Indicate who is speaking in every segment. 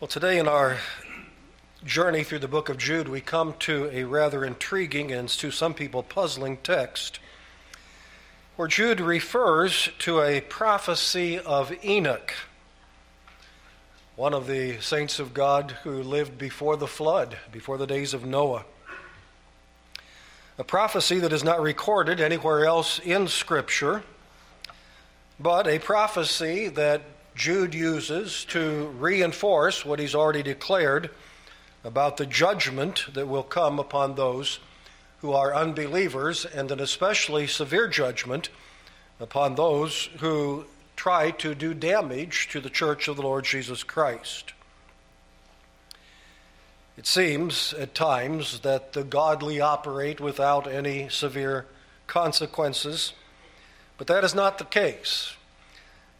Speaker 1: Well, today in our journey through the book of Jude, we come to a rather intriguing and to some people puzzling text where Jude refers to a prophecy of Enoch, one of the saints of God who lived before the flood, before the days of Noah. A prophecy that is not recorded anywhere else in Scripture, but a prophecy that Jude uses to reinforce what he's already declared about the judgment that will come upon those who are unbelievers, and an especially severe judgment upon those who try to do damage to the church of the Lord Jesus Christ. It seems at times that the godly operate without any severe consequences, but that is not the case.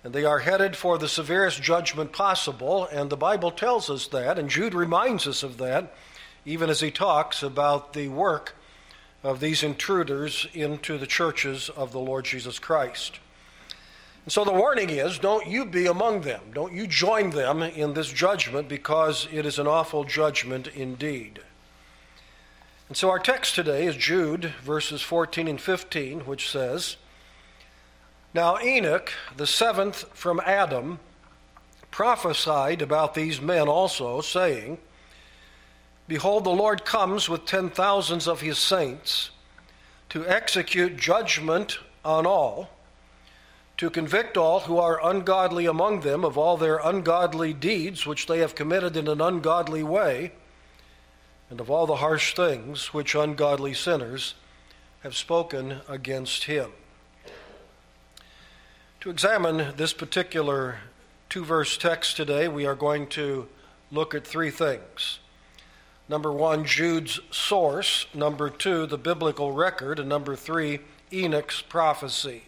Speaker 1: And they are headed for the severest judgment possible, and the Bible tells us that, and Jude reminds us of that, even as he talks about the work of these intruders into the churches of the Lord Jesus Christ. And so the warning is don't you be among them. Don't you join them in this judgment because it is an awful judgment indeed. And so our text today is Jude, verses 14 and 15, which says, now, Enoch, the seventh from Adam, prophesied about these men also, saying, Behold, the Lord comes with ten thousands of his saints to execute judgment on all, to convict all who are ungodly among them of all their ungodly deeds which they have committed in an ungodly way, and of all the harsh things which ungodly sinners have spoken against him. To examine this particular two verse text today, we are going to look at three things. Number one, Jude's source. Number two, the biblical record. And number three, Enoch's prophecy.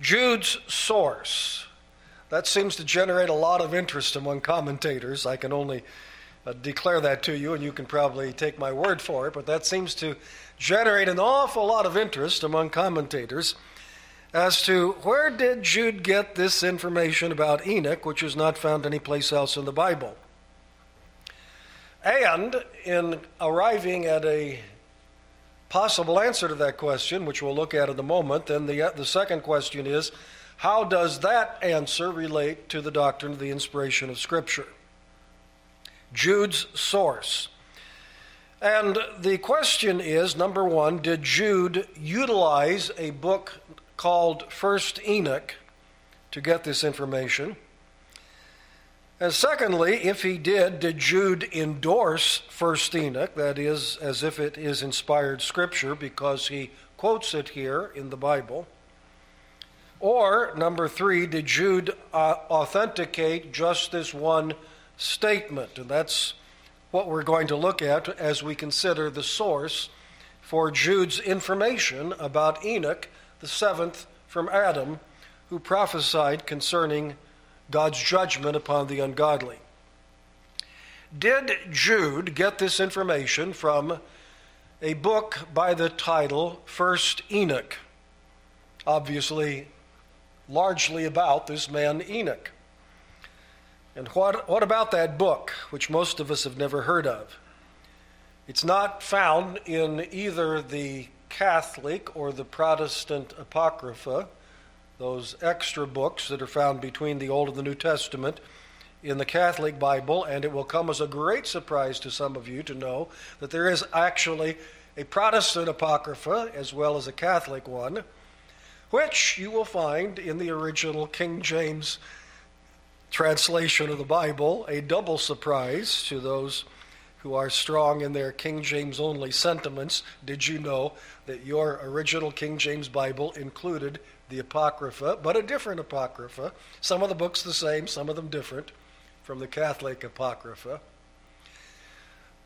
Speaker 1: Jude's source. That seems to generate a lot of interest among commentators. I can only uh, declare that to you, and you can probably take my word for it, but that seems to generate an awful lot of interest among commentators as to where did Jude get this information about Enoch, which is not found anyplace else in the Bible. And in arriving at a possible answer to that question, which we'll look at in a moment, then the, the second question is how does that answer relate to the doctrine of the inspiration of Scripture? Jude's source. And the question is number one, did Jude utilize a book called First Enoch to get this information? And secondly, if he did, did Jude endorse First Enoch, that is, as if it is inspired scripture because he quotes it here in the Bible? Or, number three, did Jude uh, authenticate just this one statement? And that's what we're going to look at as we consider the source for Jude's information about Enoch the seventh from Adam, who prophesied concerning God's judgment upon the ungodly. Did Jude get this information from a book by the title First Enoch? Obviously, largely about this man Enoch. And what, what about that book, which most of us have never heard of? It's not found in either the Catholic or the Protestant Apocrypha, those extra books that are found between the Old and the New Testament in the Catholic Bible, and it will come as a great surprise to some of you to know that there is actually a Protestant Apocrypha as well as a Catholic one, which you will find in the original King James translation of the Bible, a double surprise to those who are strong in their King James only sentiments, did you know that your original King James Bible included the Apocrypha, but a different Apocrypha? Some of the books the same, some of them different from the Catholic Apocrypha.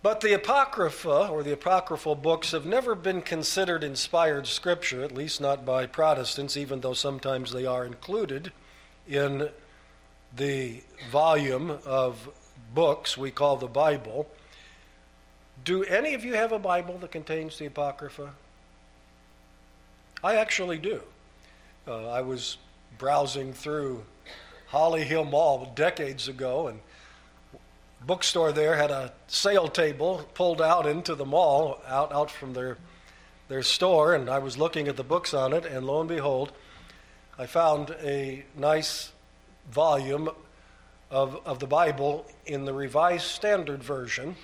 Speaker 1: But the Apocrypha, or the apocryphal books, have never been considered inspired scripture, at least not by Protestants, even though sometimes they are included in the volume of books we call the Bible. Do any of you have a Bible that contains the Apocrypha? I actually do. Uh, I was browsing through Holly Hill Mall decades ago, and bookstore there had a sale table pulled out into the mall, out out from their their store, and I was looking at the books on it, and lo and behold, I found a nice volume of, of the Bible in the Revised Standard Version,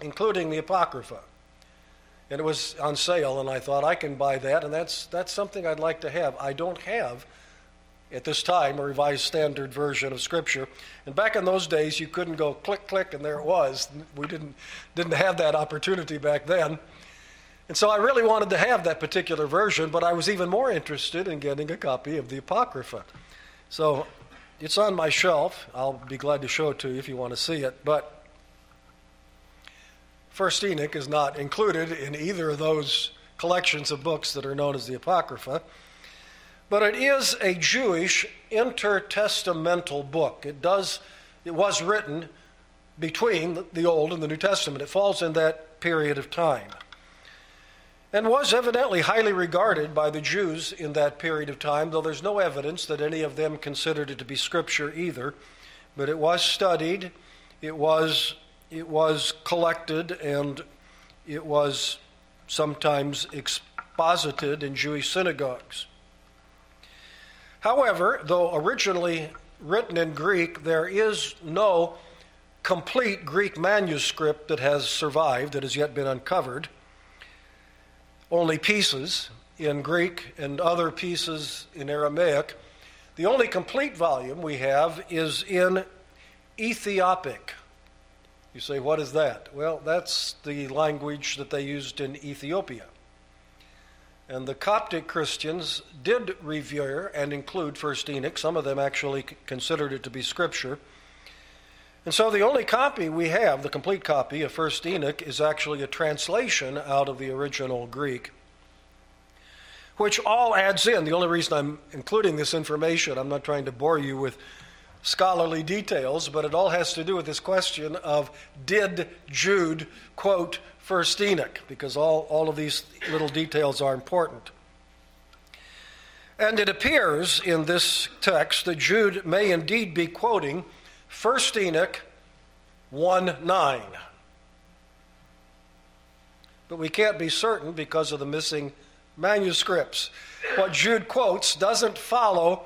Speaker 1: including the Apocrypha. And it was on sale, and I thought I can buy that, and that's, that's something I'd like to have. I don't have, at this time, a Revised Standard Version of Scripture. And back in those days, you couldn't go click, click, and there it was. We didn't, didn't have that opportunity back then. And so I really wanted to have that particular version, but I was even more interested in getting a copy of the Apocrypha. So it's on my shelf. I'll be glad to show it to you if you want to see it. But First Enoch is not included in either of those collections of books that are known as the Apocrypha. But it is a Jewish intertestamental book. It does it was written between the Old and the New Testament. It falls in that period of time and was evidently highly regarded by the Jews in that period of time, though there's no evidence that any of them considered it to be scripture either. But it was studied, it was, it was collected, and it was sometimes exposited in Jewish synagogues. However, though originally written in Greek, there is no complete Greek manuscript that has survived, that has yet been uncovered only pieces in Greek and other pieces in Aramaic. The only complete volume we have is in Ethiopic. You say, what is that? Well, that's the language that they used in Ethiopia. And the Coptic Christians did revere and include First Enoch. Some of them actually considered it to be scripture. And so the only copy we have, the complete copy of First Enoch, is actually a translation out of the original Greek, which all adds in. The only reason I'm including this information, I'm not trying to bore you with scholarly details, but it all has to do with this question of did Jude quote First Enoch? Because all, all of these little details are important. And it appears in this text that Jude may indeed be quoting First Enoch 1 9. But we can't be certain because of the missing manuscripts. What Jude quotes doesn't follow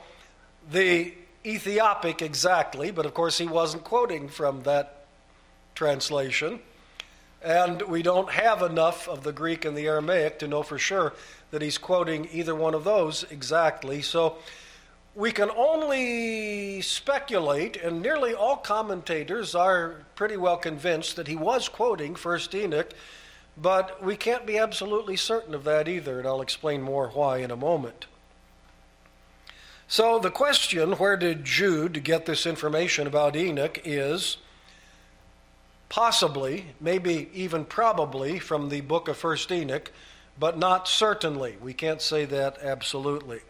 Speaker 1: the Ethiopic exactly, but of course he wasn't quoting from that translation. And we don't have enough of the Greek and the Aramaic to know for sure that he's quoting either one of those exactly. So we can only speculate, and nearly all commentators are pretty well convinced that he was quoting First Enoch, but we can't be absolutely certain of that either, and I'll explain more why in a moment. So, the question where did Jude get this information about Enoch is possibly, maybe even probably, from the book of First Enoch, but not certainly. We can't say that absolutely.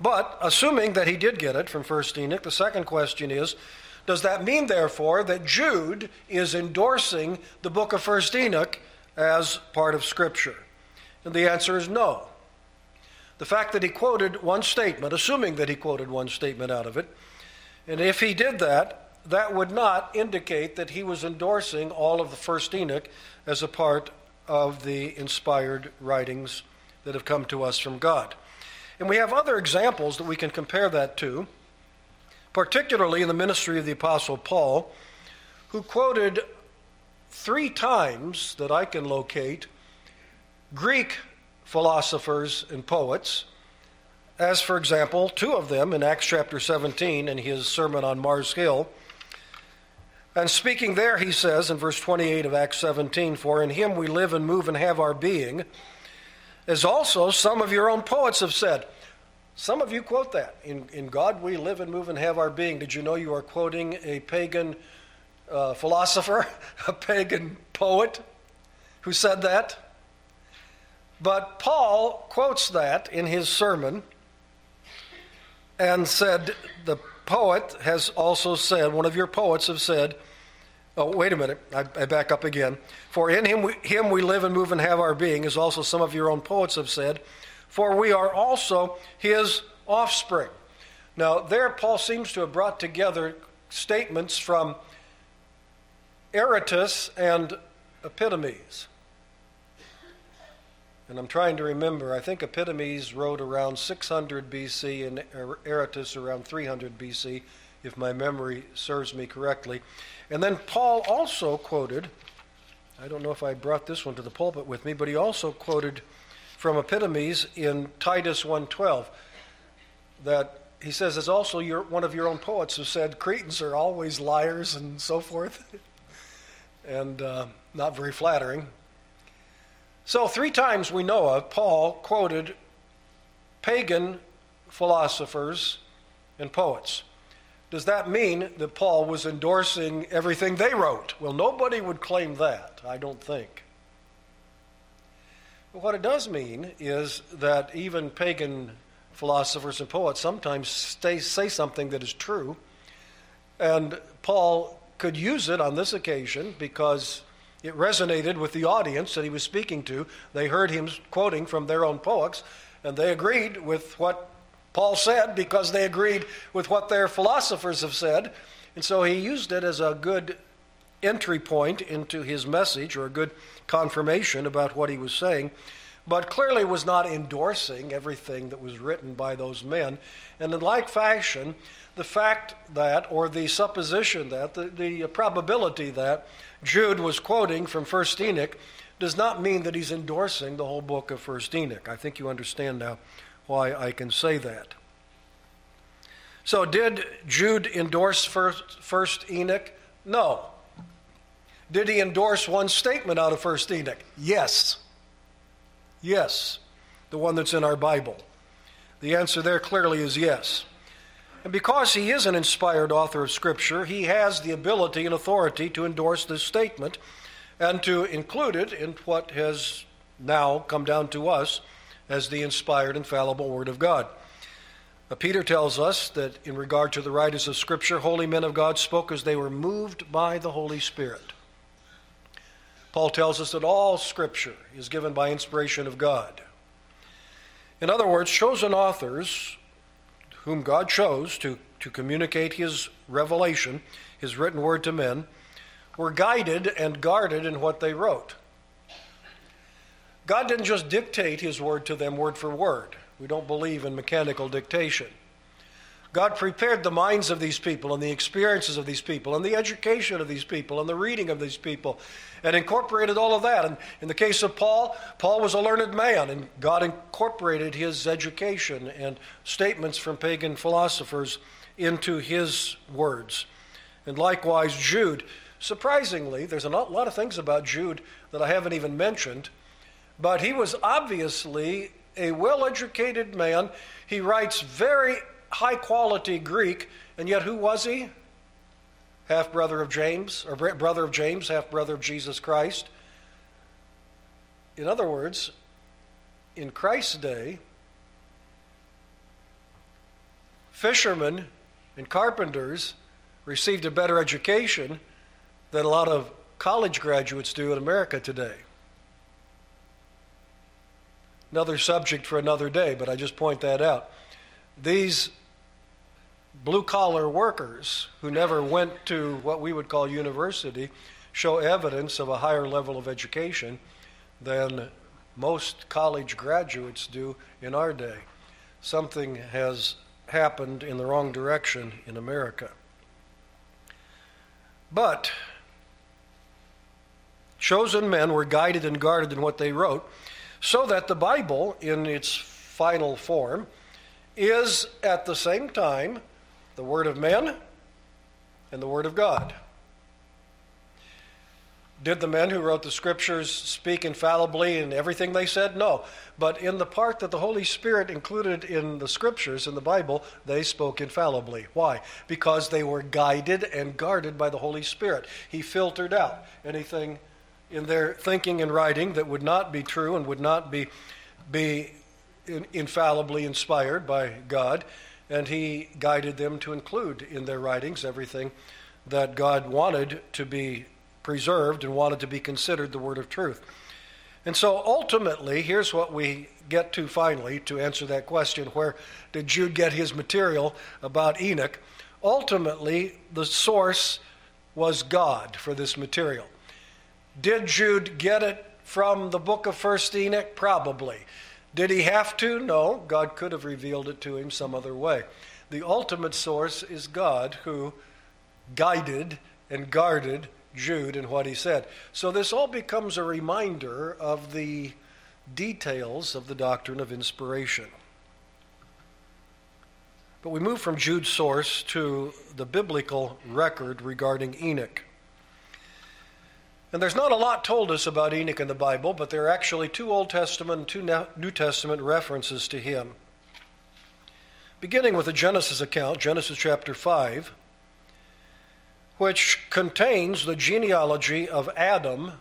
Speaker 1: But assuming that he did get it from 1st Enoch, the second question is Does that mean, therefore, that Jude is endorsing the book of 1st Enoch as part of Scripture? And the answer is no. The fact that he quoted one statement, assuming that he quoted one statement out of it, and if he did that, that would not indicate that he was endorsing all of the first Enoch as a part of the inspired writings that have come to us from God. And we have other examples that we can compare that to, particularly in the ministry of the Apostle Paul, who quoted three times that I can locate Greek philosophers and poets, as, for example, two of them in Acts chapter 17 in his sermon on Mars Hill. And speaking there, he says in verse 28 of Acts 17, For in him we live and move and have our being as also some of your own poets have said. Some of you quote that. In, in God we live and move and have our being. Did you know you are quoting a pagan uh, philosopher, a pagan poet who said that? But Paul quotes that in his sermon and said, The poet has also said, one of your poets have said, Oh, wait a minute. I, I, back up again. For in him we, him we live and move and have our being, as also some of your own poets have said. For we are also his offspring. Now, there, Paul seems to have brought together statements from Aratus and Epimenides. And I'm trying to remember, I think Epimenides wrote around 600 BC and Aratus around 300 BC, if my memory serves me correctly. And then Paul also quoted, I don't know if I brought this one to the pulpit with me, but he also quoted from Epimenides in Titus 1:12 that he says it's also your, one of your own poets who said Cretans are always liars and so forth, and uh, not very flattering. So three times we know of Paul quoted pagan philosophers and poets. Does that mean that Paul was endorsing everything they wrote? Well, nobody would claim that, I don't think. But what it does mean is that even pagan philosophers and poets sometimes stay, say something that is true, and Paul could use it on this occasion because it resonated with the audience that he was speaking to. They heard him quoting from their own poets, and they agreed with what Paul said because they agreed with what their philosophers have said. And so he used it as a good entry point into his message or a good confirmation about what he was saying, but clearly was not endorsing everything that was written by those men. And in like fashion, the fact that, or the supposition that, the, the probability that Jude was quoting from 1st Enoch does not mean that he's endorsing the whole book of 1st Enoch. I think you understand now why I can say that. So, did Jude endorse first, first Enoch? No. Did he endorse one statement out of First Enoch? Yes. Yes. The one that's in our Bible. The answer there clearly is yes. And because he is an inspired author of Scripture, he has the ability and authority to endorse this statement and to include it in what has now come down to us as the inspired, infallible Word of God. Uh, Peter tells us that in regard to the writers of Scripture, holy men of God spoke as they were moved by the Holy Spirit. Paul tells us that all Scripture is given by inspiration of God. In other words, chosen authors whom God chose to, to communicate His revelation, His written word to men, were guided and guarded in what they wrote. God didn't just dictate His word to them word for word. We don't believe in mechanical dictation. God prepared the minds of these people and the experiences of these people and the education of these people and the reading of these people and incorporated all of that. And in the case of Paul, Paul was a learned man and God incorporated his education and statements from pagan philosophers into his words. And likewise, Jude. Surprisingly, there's a lot of things about Jude that I haven't even mentioned. But he was obviously a well educated man. He writes very high quality Greek, and yet who was he? Half brother of James, or brother of James, half brother of Jesus Christ. In other words, in Christ's day, fishermen and carpenters received a better education than a lot of college graduates do in America today another subject for another day, but I just point that out. These blue collar workers who never went to what we would call university show evidence of a higher level of education than most college graduates do in our day. Something has happened in the wrong direction in America. But chosen men were guided and guarded in what they wrote so that the Bible, in its final form, is at the same time the Word of men and the Word of God. Did the men who wrote the scriptures speak infallibly in everything they said? No. But in the part that the Holy Spirit included in the scriptures, in the Bible, they spoke infallibly. Why? Because they were guided and guarded by the Holy Spirit. He filtered out anything in their thinking and writing that would not be true and would not be, be in, infallibly inspired by God. And he guided them to include in their writings everything that God wanted to be preserved and wanted to be considered the word of truth. And so ultimately, here's what we get to finally to answer that question where did Jude get his material about Enoch? Ultimately, the source was God for this material. Did Jude get it from the book of 1st Enoch? Probably. Did he have to? No. God could have revealed it to him some other way. The ultimate source is God who guided and guarded Jude and what he said. So this all becomes a reminder of the details of the doctrine of inspiration. But we move from Jude's source to the biblical record regarding Enoch. And there's not a lot told us about Enoch in the Bible, but there are actually two Old Testament and two New Testament references to him. Beginning with the Genesis account, Genesis chapter 5, which contains the genealogy of Adam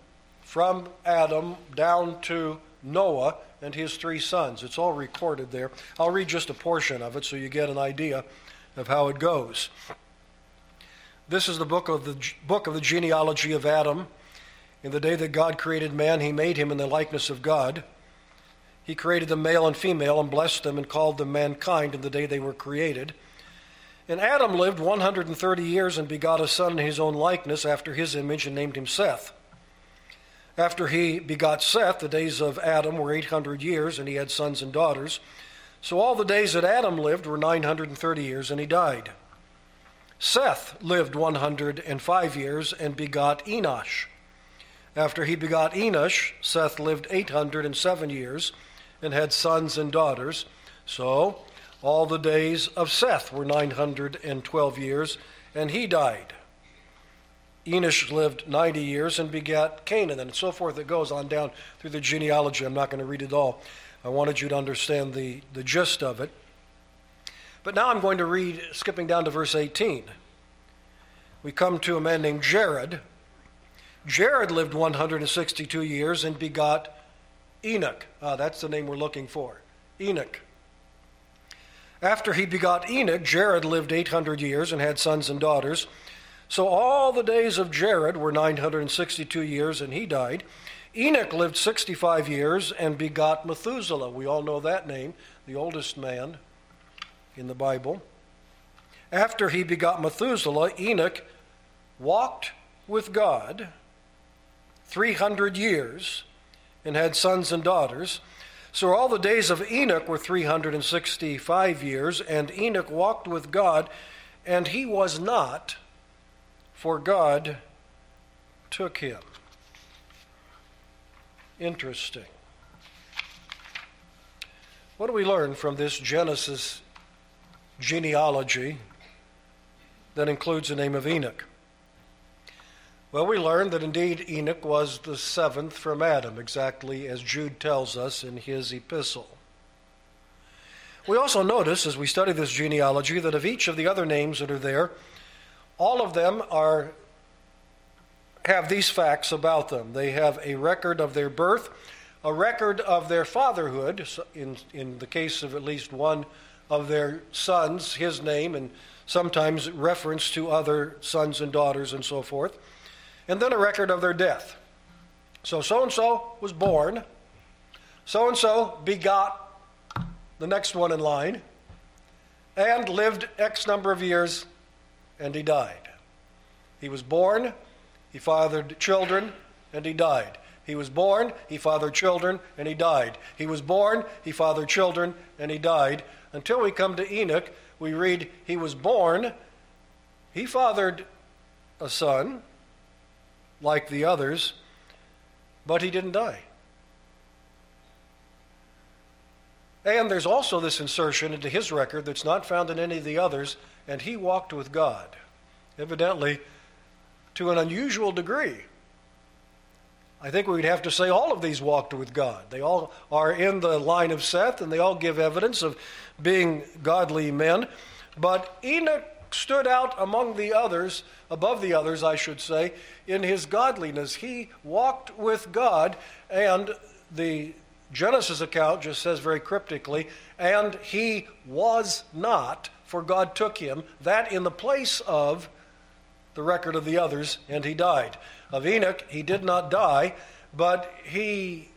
Speaker 1: from Adam down to Noah and his three sons. It's all recorded there. I'll read just a portion of it so you get an idea of how it goes. This is the book of the book of the genealogy of Adam. In the day that God created man, he made him in the likeness of God. He created them male and female and blessed them and called them mankind in the day they were created. And Adam lived 130 years and begot a son in his own likeness after his image and named him Seth. After he begot Seth, the days of Adam were 800 years, and he had sons and daughters. So all the days that Adam lived were 930 years, and he died. Seth lived 105 years and begot Enosh. After he begot Enosh, Seth lived 807 years and had sons and daughters. So all the days of Seth were 912 years, and he died. Enosh lived 90 years and begat Cainan, and so forth. It goes on down through the genealogy. I'm not going to read it all. I wanted you to understand the, the gist of it. But now I'm going to read, skipping down to verse 18. We come to a man named Jared. Jared lived 162 years and begot Enoch. Ah, that's the name we're looking for. Enoch. After he begot Enoch, Jared lived 800 years and had sons and daughters. So all the days of Jared were 962 years, and he died. Enoch lived 65 years and begot Methuselah. We all know that name, the oldest man in the Bible. After he begot Methuselah, Enoch walked with God 300 years and had sons and daughters. So all the days of Enoch were 365 years, and Enoch walked with God, and he was not for God took him. Interesting. What do we learn from this Genesis genealogy that includes the name of Enoch? Well, we learn that indeed Enoch was the seventh from Adam, exactly as Jude tells us in his epistle. We also notice, as we study this genealogy, that of each of the other names that are there, all of them are have these facts about them. They have a record of their birth, a record of their fatherhood, in, in the case of at least one of their sons, his name, and sometimes reference to other sons and daughters and so forth, and then a record of their death. So, so and so was born, so and so begot the next one in line, and lived X number of years and he died. He was born, he fathered children, and he died. He was born, he fathered children, and he died. He was born, he fathered children, and he died. Until we come to Enoch, we read, He was born, he fathered a son, like the others, but he didn't die. And there's also this insertion into his record that's not found in any of the others and he walked with God, evidently to an unusual degree. I think we'd have to say all of these walked with God. They all are in the line of Seth, and they all give evidence of being godly men. But Enoch stood out among the others, above the others, I should say, in his godliness. He walked with God, and the Genesis account just says very cryptically, and he was not for God took him, that in the place of the record of the others, and he died. Of Enoch, he did not die, but he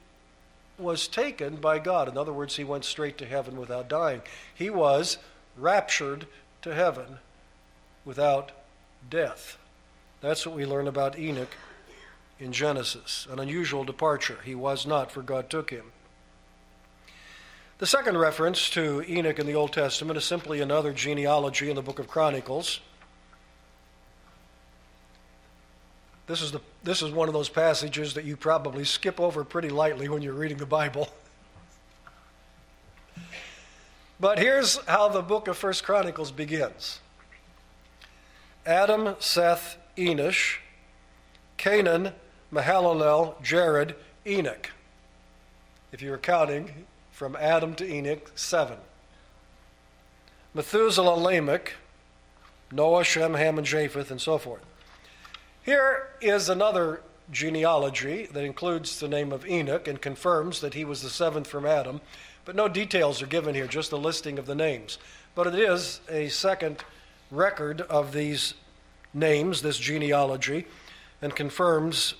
Speaker 1: was taken by God. In other words, he went straight to heaven without dying. He was raptured to heaven without death. That's what we learn about Enoch in Genesis. An unusual departure. He was not, for God took him. The second reference to Enoch in the Old Testament is simply another genealogy in the book of Chronicles. This is, the, this is one of those passages that you probably skip over pretty lightly when you're reading the Bible. But here's how the book of First Chronicles begins Adam, Seth, Enosh, Cainan, Mahalalel, Jared, Enoch. If you were counting from Adam to Enoch, seven. Methuselah, Lamech, Noah, Shem, Ham, and Japheth, and so forth. Here is another genealogy that includes the name of Enoch and confirms that he was the seventh from Adam, but no details are given here, just a listing of the names. But it is a second record of these names, this genealogy, and confirms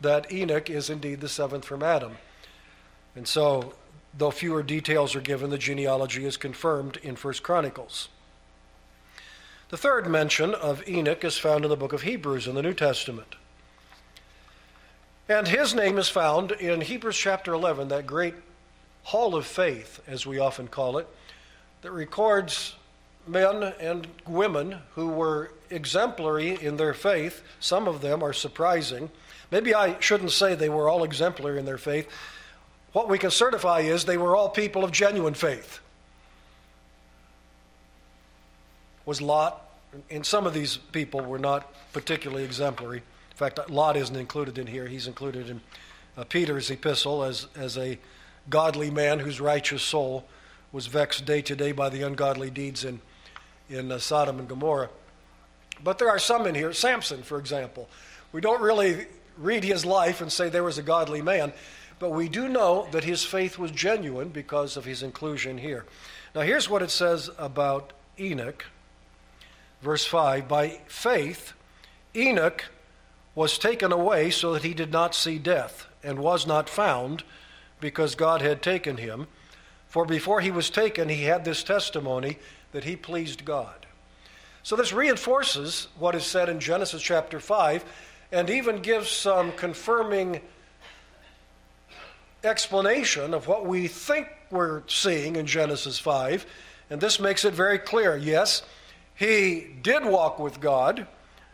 Speaker 1: that Enoch is indeed the seventh from Adam. And so, though fewer details are given, the genealogy is confirmed in First Chronicles. The third mention of Enoch is found in the book of Hebrews in the New Testament. And his name is found in Hebrews chapter 11, that great hall of faith, as we often call it, that records men and women who were exemplary in their faith. Some of them are surprising. Maybe I shouldn't say they were all exemplary in their faith. What we can certify is they were all people of genuine faith. Was Lot and some of these people were not particularly exemplary. In fact, Lot isn't included in here. He's included in uh, Peter's epistle as, as a godly man whose righteous soul was vexed day to day by the ungodly deeds in, in uh, Sodom and Gomorrah. But there are some in here. Samson, for example. We don't really read his life and say there was a godly man, but we do know that his faith was genuine because of his inclusion here. Now, here's what it says about Enoch Verse 5 By faith, Enoch was taken away so that he did not see death, and was not found, because God had taken him. For before he was taken, he had this testimony that he pleased God. So this reinforces what is said in Genesis chapter 5 and even gives some confirming explanation of what we think we're seeing in Genesis 5. And this makes it very clear. Yes, he did walk with God,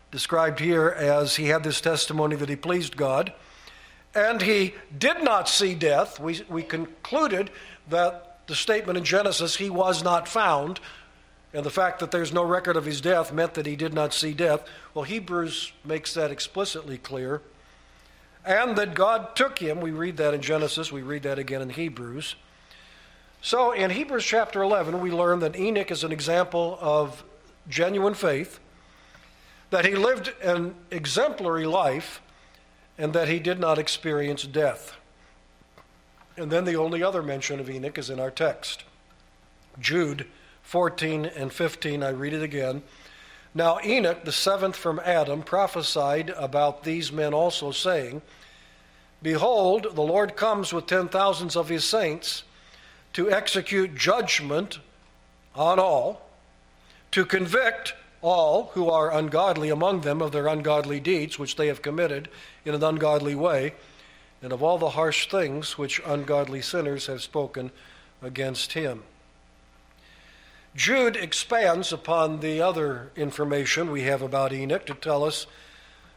Speaker 1: described here as he had this testimony that he pleased God, and he did not see death. We, we concluded that the statement in Genesis, he was not found, and the fact that there's no record of his death meant that he did not see death. Well, Hebrews makes that explicitly clear. And that God took him. We read that in Genesis, we read that again in Hebrews. So in Hebrews chapter 11, we learn that Enoch is an example of genuine faith, that he lived an exemplary life, and that he did not experience death. And then the only other mention of Enoch is in our text. Jude 14 and 15, I read it again. Now Enoch, the seventh from Adam, prophesied about these men also, saying, Behold, the Lord comes with ten thousands of his saints to execute judgment on all to convict all who are ungodly among them of their ungodly deeds which they have committed in an ungodly way, and of all the harsh things which ungodly sinners have spoken against him. Jude expands upon the other information we have about Enoch to tell us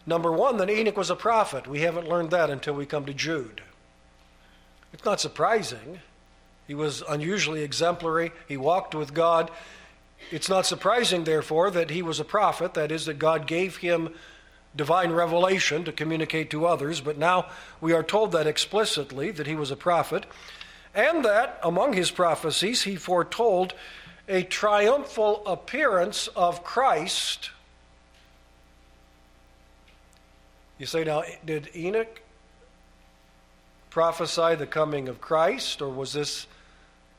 Speaker 1: number one, that Enoch was a prophet. We haven't learned that until we come to Jude. It's not surprising. He was unusually exemplary, he walked with God. It's not surprising, therefore, that he was a prophet, that is, that God gave him divine revelation to communicate to others, but now we are told that explicitly that he was a prophet, and that among his prophecies he foretold a triumphal appearance of Christ. You say, now, did Enoch prophesy the coming of Christ, or was this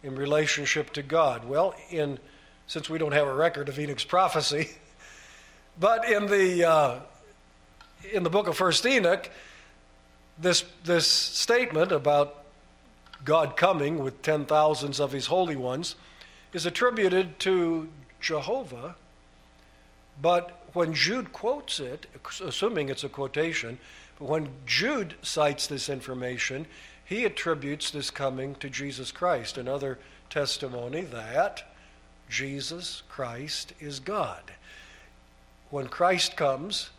Speaker 1: in relationship to God? Well, in since we don't have a record of Enoch's prophecy. But in the, uh, in the book of First Enoch, this, this statement about God coming with ten thousands of his holy ones, is attributed to Jehovah, but when Jude quotes it, assuming it's a quotation, but when Jude cites this information, he attributes this coming to Jesus Christ, another testimony that Jesus Christ is God. When Christ comes,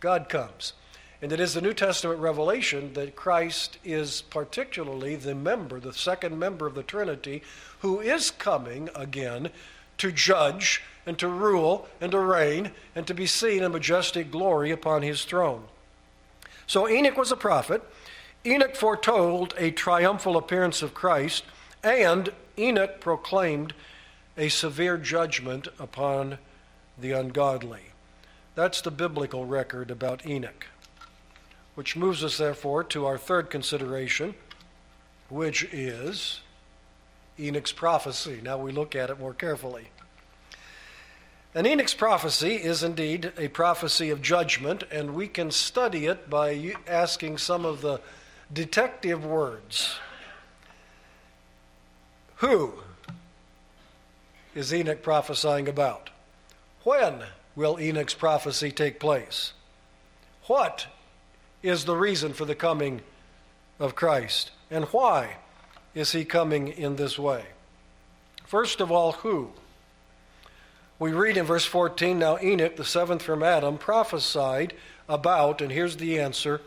Speaker 1: God comes. And it is the New Testament revelation that Christ is particularly the member, the second member of the Trinity, who is coming again to judge and to rule and to reign and to be seen in majestic glory upon his throne. So Enoch was a prophet. Enoch foretold a triumphal appearance of Christ, and Enoch proclaimed a severe judgment upon the ungodly. That's the biblical record about Enoch. Which moves us, therefore, to our third consideration, which is Enoch's prophecy. Now we look at it more carefully. And Enoch's prophecy is indeed a prophecy of judgment, and we can study it by asking some of the detective words. Who is Enoch prophesying about? When will Enoch's prophecy take place? What is the reason for the coming of Christ? And why is he coming in this way? First of all, who? We read in verse 14 Now Enoch, the seventh from Adam, prophesied about, and here's the answer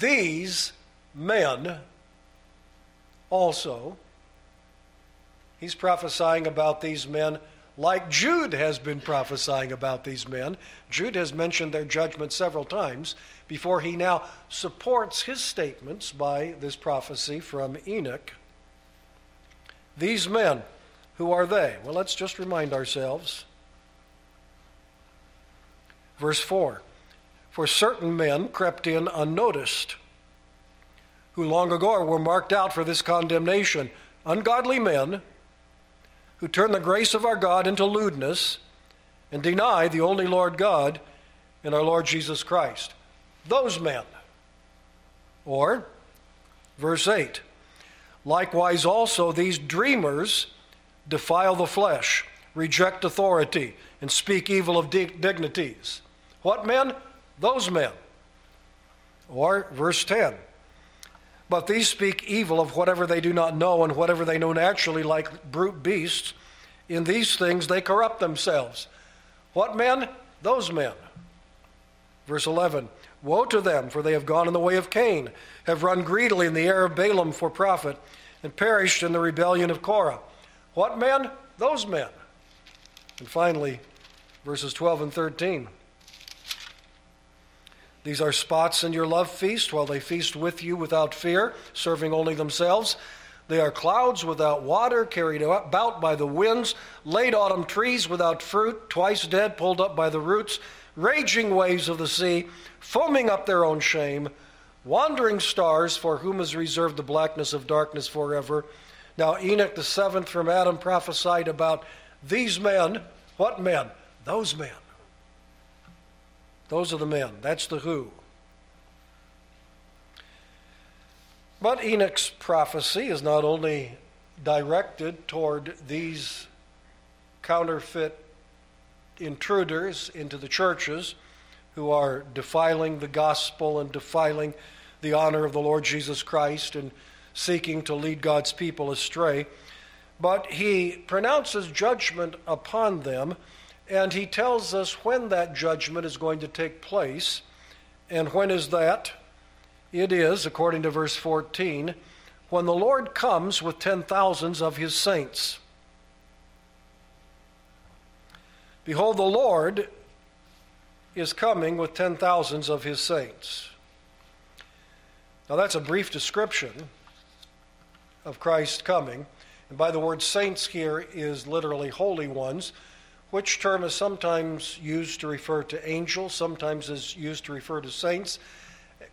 Speaker 1: these men also. He's prophesying about these men like Jude has been prophesying about these men. Jude has mentioned their judgment several times before he now supports his statements by this prophecy from Enoch. These men, who are they? Well, let's just remind ourselves. Verse 4 For certain men crept in unnoticed, who long ago were marked out for this condemnation, ungodly men who turn the grace of our God into lewdness and deny the only Lord God and our Lord Jesus Christ. Those men. Or, verse 8 Likewise, also, these dreamers defile the flesh, reject authority, and speak evil of dignities. What men? Those men. Or, verse 10 but these speak evil of whatever they do not know, and whatever they know naturally, like brute beasts. In these things they corrupt themselves. What men? Those men. Verse 11 Woe to them, for they have gone in the way of Cain, have run greedily in the air of Balaam for profit, and perished in the rebellion of Korah. What men? Those men. And finally, verses 12 and 13. These are spots in your love feast while they feast with you without fear, serving only themselves. They are clouds without water, carried about by the winds, late autumn trees without fruit, twice dead, pulled up by the roots, raging waves of the sea, foaming up their own shame, wandering stars for whom is reserved the blackness of darkness forever. Now, Enoch the seventh from Adam prophesied about these men. What men? Those men. Those are the men. That's the who. But Enoch's prophecy is not only directed toward these counterfeit intruders into the churches who are defiling the gospel and defiling the honor of the Lord Jesus Christ and seeking to lead God's people astray, but he pronounces judgment upon them and he tells us when that judgment is going to take place. And when is that? It is, according to verse 14, when the Lord comes with ten thousands of his saints. Behold, the Lord is coming with ten thousands of his saints. Now, that's a brief description of Christ coming. And by the word saints here is literally holy ones which term is sometimes used to refer to angels, sometimes is used to refer to saints.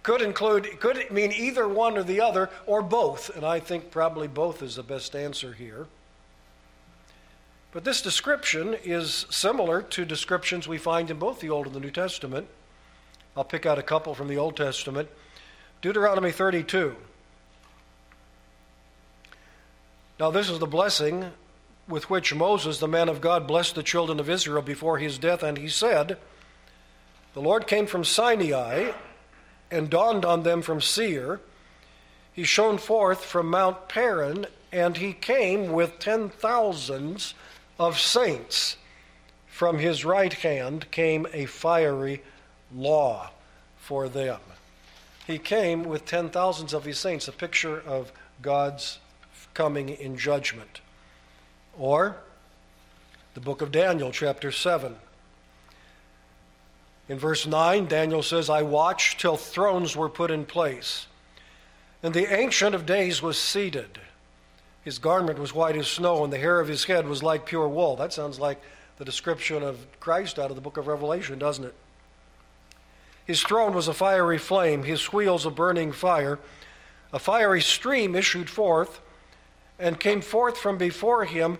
Speaker 1: could include, could mean either one or the other, or both, and I think probably both is the best answer here. But this description is similar to descriptions we find in both the Old and the New Testament. I'll pick out a couple from the Old Testament. Deuteronomy 32. Now, this is the blessing with which Moses, the man of God, blessed the children of Israel before his death, and he said, The Lord came from Sinai and dawned on them from Seir. He shone forth from Mount Paran, and he came with ten thousands of saints. From his right hand came a fiery law for them. He came with ten thousands of his saints, a picture of God's coming in judgment. Or the book of Daniel, chapter 7. In verse 9, Daniel says, I watched till thrones were put in place, and the Ancient of Days was seated. His garment was white as snow, and the hair of his head was like pure wool. That sounds like the description of Christ out of the book of Revelation, doesn't it? His throne was a fiery flame, his wheels a burning fire. A fiery stream issued forth and came forth from before him.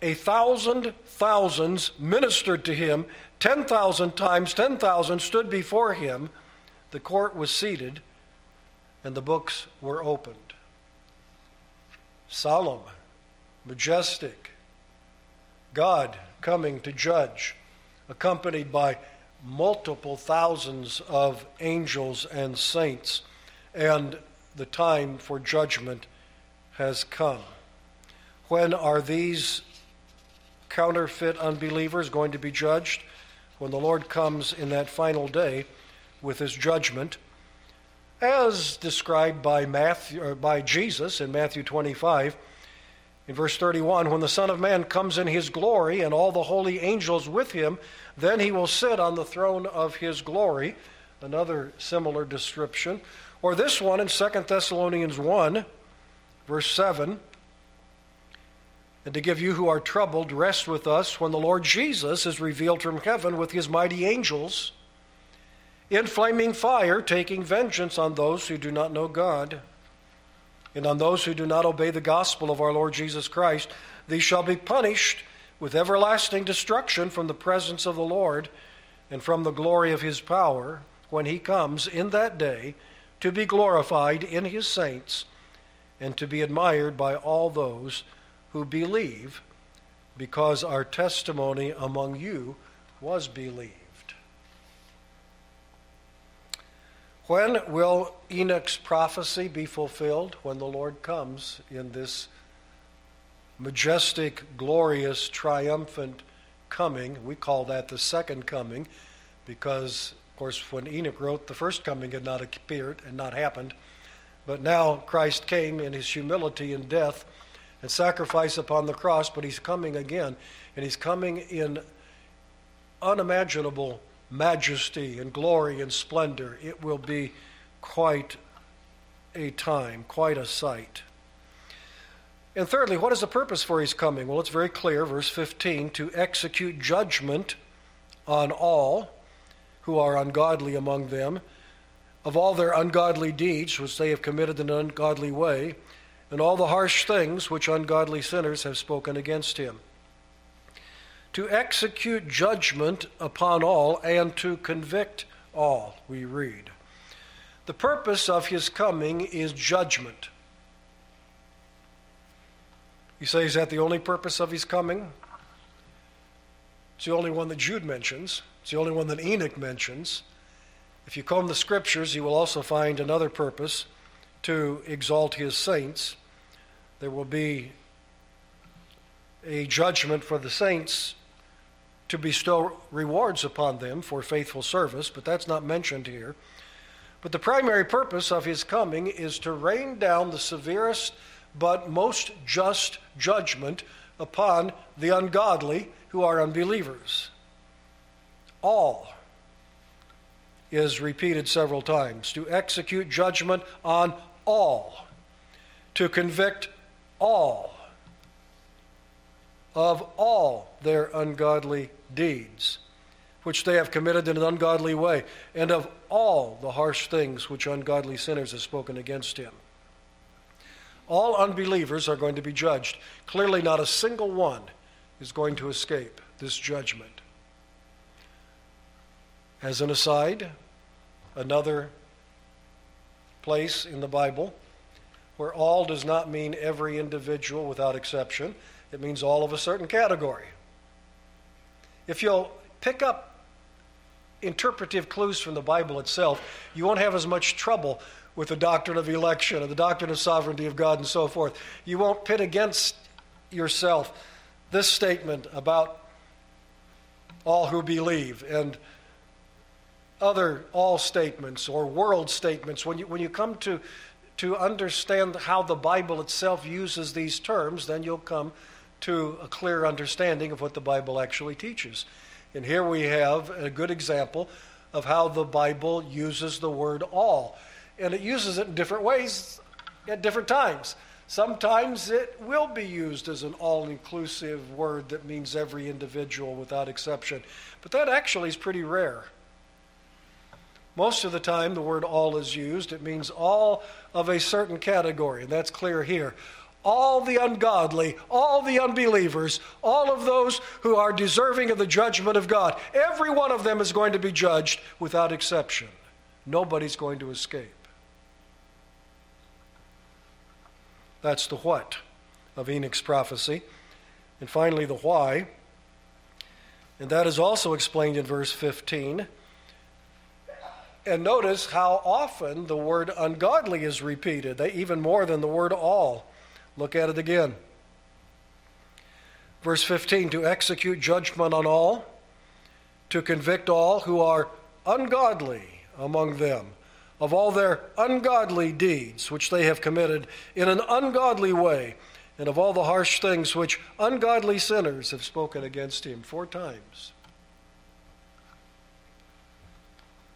Speaker 1: A thousand thousands ministered to him. Ten thousand times ten thousand stood before him. The court was seated, and the books were opened. Solemn, majestic, God coming to judge, accompanied by multiple thousands of angels and saints, and the time for judgment has come. When are these counterfeit unbelievers going to be judged? When the Lord comes in that final day with his judgment, as described by Matthew by Jesus in Matthew 25 in verse 31, when the Son of Man comes in his glory and all the holy angels with him, then he will sit on the throne of his glory. Another similar description. Or this one in 2 Thessalonians 1, verse 7. And to give you who are troubled rest with us when the Lord Jesus is revealed from heaven with his mighty angels in flaming fire, taking vengeance on those who do not know God and on those who do not obey the gospel of our Lord Jesus Christ, these shall be punished with everlasting destruction from the presence of the Lord and from the glory of his power when he comes in that day to be glorified in his saints and to be admired by all those who believe, because our testimony among you was believed. When will Enoch's prophecy be fulfilled? When the Lord comes in this majestic, glorious, triumphant coming. We call that the second coming because, of course, when Enoch wrote, the first coming had not appeared and not happened. But now Christ came in his humility and death and sacrifice upon the cross, but he's coming again, and he's coming in unimaginable majesty and glory and splendor. It will be quite a time, quite a sight. And thirdly, what is the purpose for his coming? Well, it's very clear, verse 15, to execute judgment on all who are ungodly among them, of all their ungodly deeds which they have committed in an ungodly way, and all the harsh things which ungodly sinners have spoken against him to execute judgment upon all and to convict all, we read. The purpose of his coming is judgment. You say, is that the only purpose of his coming? It's the only one that Jude mentions, it's the only one that Enoch mentions. If you comb the scriptures, you will also find another purpose to exalt his saints. There will be a judgment for the saints to bestow rewards upon them for faithful service, but that's not mentioned here. But the primary purpose of his coming is to rain down the severest but most just judgment upon the ungodly who are unbelievers. All is repeated several times to execute judgment on all, to convict all of all their ungodly deeds, which they have committed in an ungodly way, and of all the harsh things which ungodly sinners have spoken against him. All unbelievers are going to be judged. Clearly, not a single one is going to escape this judgment. As an aside, another place in the Bible where all does not mean every individual without exception, it means all of a certain category. If you'll pick up interpretive clues from the Bible itself, you won't have as much trouble with the doctrine of election and the doctrine of sovereignty of God and so forth. You won't pit against yourself this statement about all who believe and other all statements or world statements. When you, when you come to, to understand how the Bible itself uses these terms, then you'll come to a clear understanding of what the Bible actually teaches. And here we have a good example of how the Bible uses the word all. And it uses it in different ways at different times. Sometimes it will be used as an all inclusive word that means every individual without exception. But that actually is pretty rare. Most of the time, the word all is used. It means all of a certain category, and that's clear here. All the ungodly, all the unbelievers, all of those who are deserving of the judgment of God, every one of them is going to be judged without exception. Nobody's going to escape. That's the what of Enoch's prophecy. And finally, the why. And that is also explained in verse 15. And notice how often the word ungodly is repeated, even more than the word all. Look at it again. Verse 15 to execute judgment on all, to convict all who are ungodly among them of all their ungodly deeds which they have committed in an ungodly way, and of all the harsh things which ungodly sinners have spoken against him. Four times.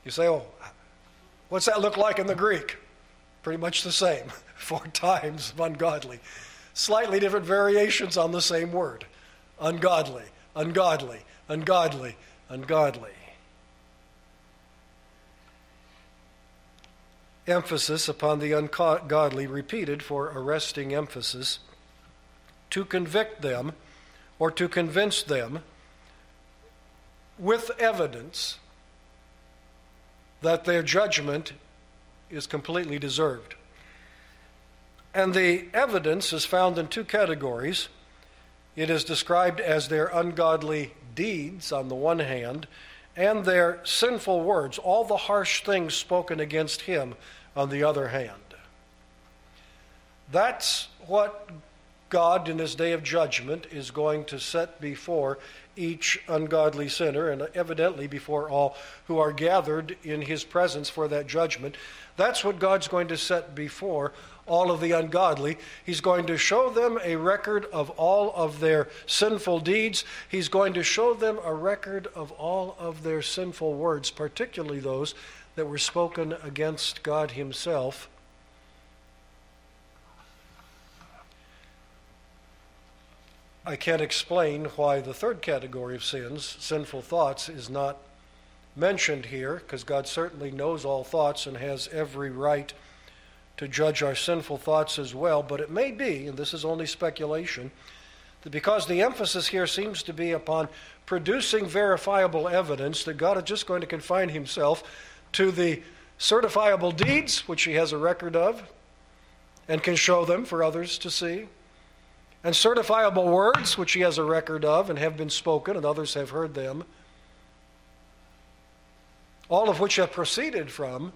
Speaker 1: You say, oh, what's that look like in the Greek? Pretty much the same. Four times of ungodly. Slightly different variations on the same word ungodly, ungodly, ungodly, ungodly. emphasis upon the ungodly repeated for arresting emphasis to convict them or to convince them with evidence that their judgment is completely deserved. And the evidence is found in two categories. It is described as their ungodly deeds on the one hand, and their sinful words, all the harsh things spoken against him, on the other hand. That's what God, in this day of judgment, is going to set before each ungodly sinner, and evidently before all who are gathered in his presence for that judgment. That's what God's going to set before all of the ungodly. He's going to show them a record of all of their sinful deeds. He's going to show them a record of all of their sinful words, particularly those that were spoken against God Himself. I can't explain why the third category of sins, sinful thoughts, is not mentioned here, because God certainly knows all thoughts and has every right to judge our sinful thoughts as well. But it may be, and this is only speculation, that because the emphasis here seems to be upon producing verifiable evidence, that God is just going to confine himself to the certifiable deeds, which he has a record of and can show them for others to see, and certifiable words, which he has a record of and have been spoken, and others have heard them, all of which have proceeded from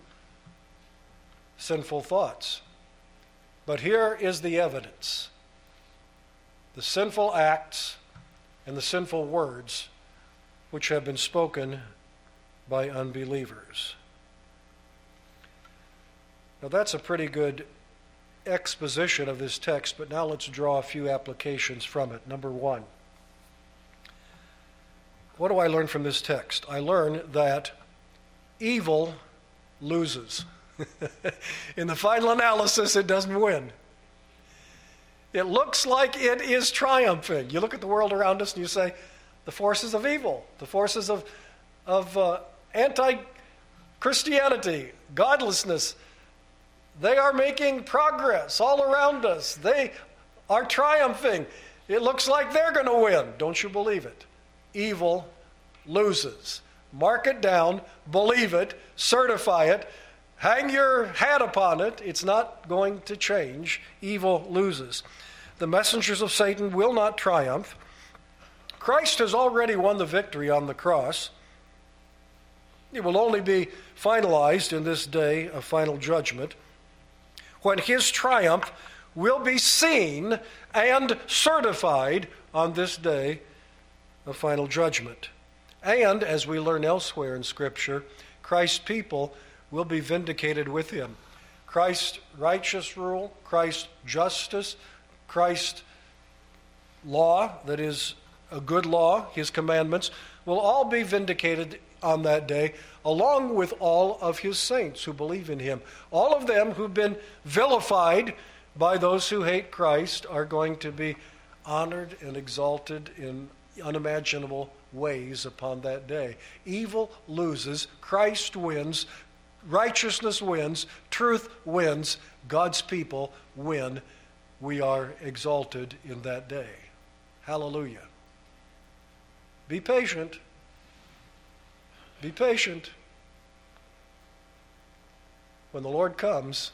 Speaker 1: sinful thoughts. But here is the evidence the sinful acts and the sinful words which have been spoken by unbelievers. Now, that's a pretty good exposition of this text, but now let's draw a few applications from it. Number one, what do I learn from this text? I learn that evil loses. In the final analysis, it doesn't win. It looks like it is triumphing. You look at the world around us and you say, the forces of evil, the forces of, of uh, anti Christianity, godlessness, they are making progress all around us. They are triumphing. It looks like they're going to win. Don't you believe it? Evil loses. Mark it down, believe it, certify it, Hang your hat upon it. It's not going to change. Evil loses. The messengers of Satan will not triumph. Christ has already won the victory on the cross. It will only be finalized in this day of final judgment when his triumph will be seen and certified on this day of final judgment. And, as we learn elsewhere in Scripture, Christ's people will be vindicated with him. Christ's righteous rule, Christ's justice, Christ's law, that is a good law, his commandments, will all be vindicated on that day, along with all of his saints who believe in him. All of them who've been vilified by those who hate Christ are going to be honored and exalted in unimaginable ways upon that day. Evil loses, Christ wins, righteousness wins, truth wins, God's people win. We are exalted in that day. Hallelujah. Be patient. Be patient. When the Lord comes,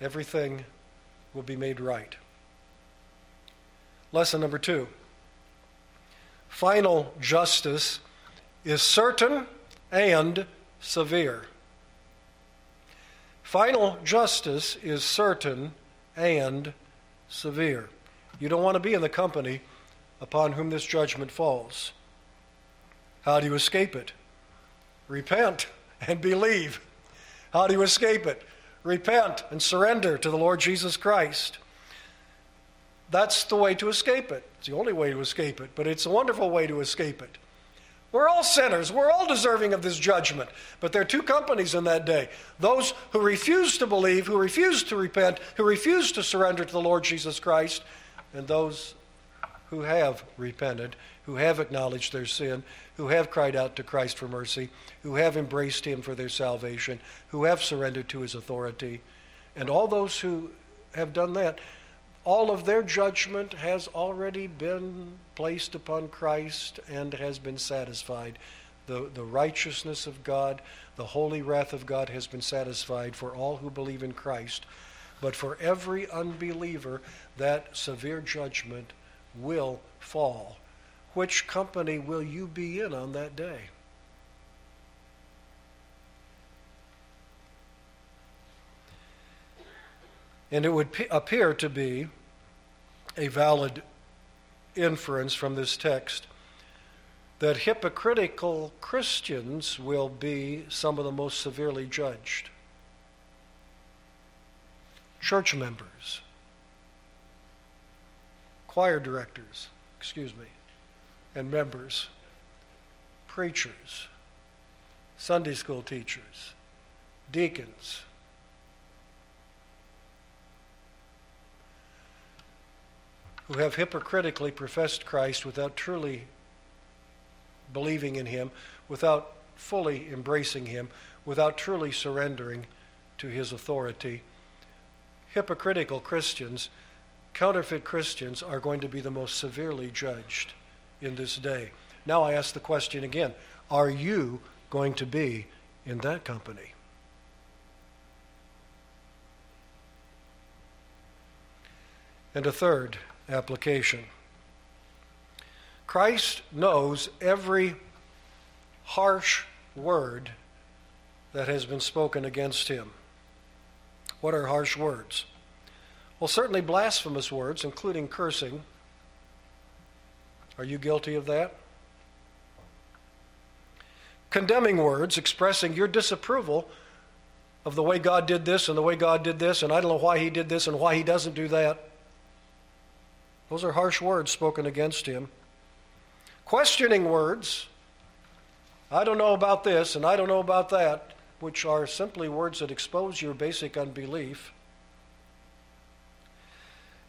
Speaker 1: everything will be made right. Lesson number two final justice is certain and severe. Final justice is certain and severe. You don't want to be in the company upon whom this judgment falls. How do you escape it? Repent and believe. How do you escape it? Repent and surrender to the Lord Jesus Christ. That's the way to escape it. It's the only way to escape it, but it's a wonderful way to escape it. We're all sinners. We're all deserving of this judgment. But there are two companies in that day those who refuse to believe, who refuse to repent, who refuse to surrender to the Lord Jesus Christ, and those who have repented, who have acknowledged their sin, who have cried out to Christ for mercy, who have embraced Him for their salvation, who have surrendered to His authority. And all those who have done that, all of their judgment has already been placed upon Christ and has been satisfied. The, the righteousness of God, the holy wrath of God has been satisfied for all who believe in Christ. But for every unbeliever, that severe judgment will fall. Which company will you be in on that day? And it would appear to be a valid inference from this text that hypocritical Christians will be some of the most severely judged. Church members, choir directors, excuse me, and members, preachers, Sunday school teachers, deacons, who have hypocritically professed Christ without truly believing in Him, without fully embracing Him, without truly surrendering to His authority. Hypocritical Christians, counterfeit Christians, are going to be the most severely judged in this day. Now I ask the question again Are you going to be in that company? And a third, application. Christ knows every harsh word that has been spoken against him. What are harsh words? Well, certainly blasphemous words, including cursing. Are you guilty of that? Condemning words, expressing your disapproval of the way God did this and the way God did this, and I don't know why He did this and why He doesn't do that. Those are harsh words spoken against him. Questioning words, I don't know about this and I don't know about that, which are simply words that expose your basic unbelief.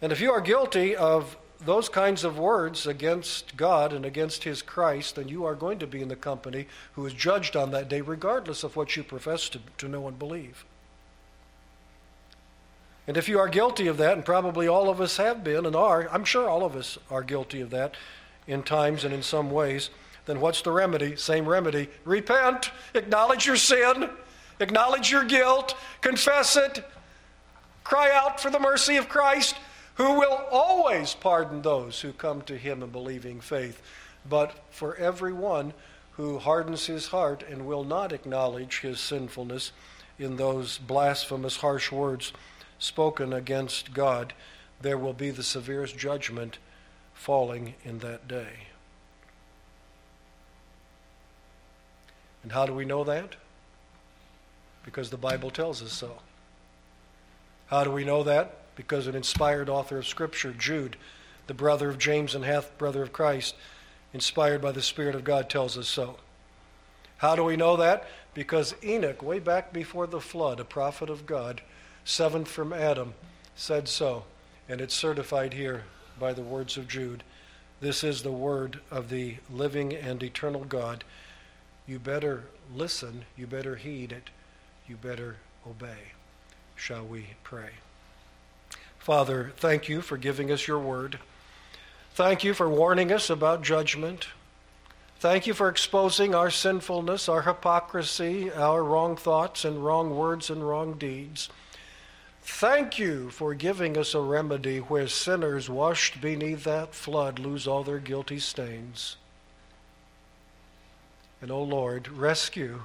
Speaker 1: And if you are guilty of those kinds of words against God and against His Christ, then you are going to be in the company who is judged on that day, regardless of what you profess to, to know and believe. And if you are guilty of that, and probably all of us have been and are, I'm sure all of us are guilty of that in times and in some ways, then what's the remedy? Same remedy. Repent, acknowledge your sin, acknowledge your guilt, confess it, cry out for the mercy of Christ, who will always pardon those who come to him in believing faith. But for everyone who hardens his heart and will not acknowledge his sinfulness in those blasphemous, harsh words spoken against God, there will be the severest judgment falling in that day. And how do we know that? Because the Bible tells us so. How do we know that? Because an inspired author of Scripture, Jude, the brother of James and half brother of Christ, inspired by the Spirit of God, tells us so. How do we know that? Because Enoch, way back before the flood, a prophet of God, seventh from Adam, said so. And it's certified here by the words of Jude. This is the word of the living and eternal God. You better listen, you better heed it, you better obey. Shall we pray? Father, thank you for giving us your word. Thank you for warning us about judgment. Thank you for exposing our sinfulness, our hypocrisy, our wrong thoughts and wrong words and wrong deeds. Thank you for giving us a remedy where sinners washed beneath that flood lose all their guilty stains. And, O oh Lord, rescue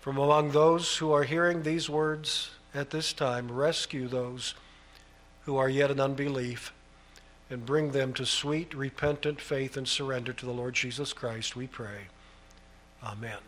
Speaker 1: from among those who are hearing these words at this time, rescue those who are yet in unbelief and bring them to sweet, repentant faith and surrender to the Lord Jesus Christ, we pray. Amen.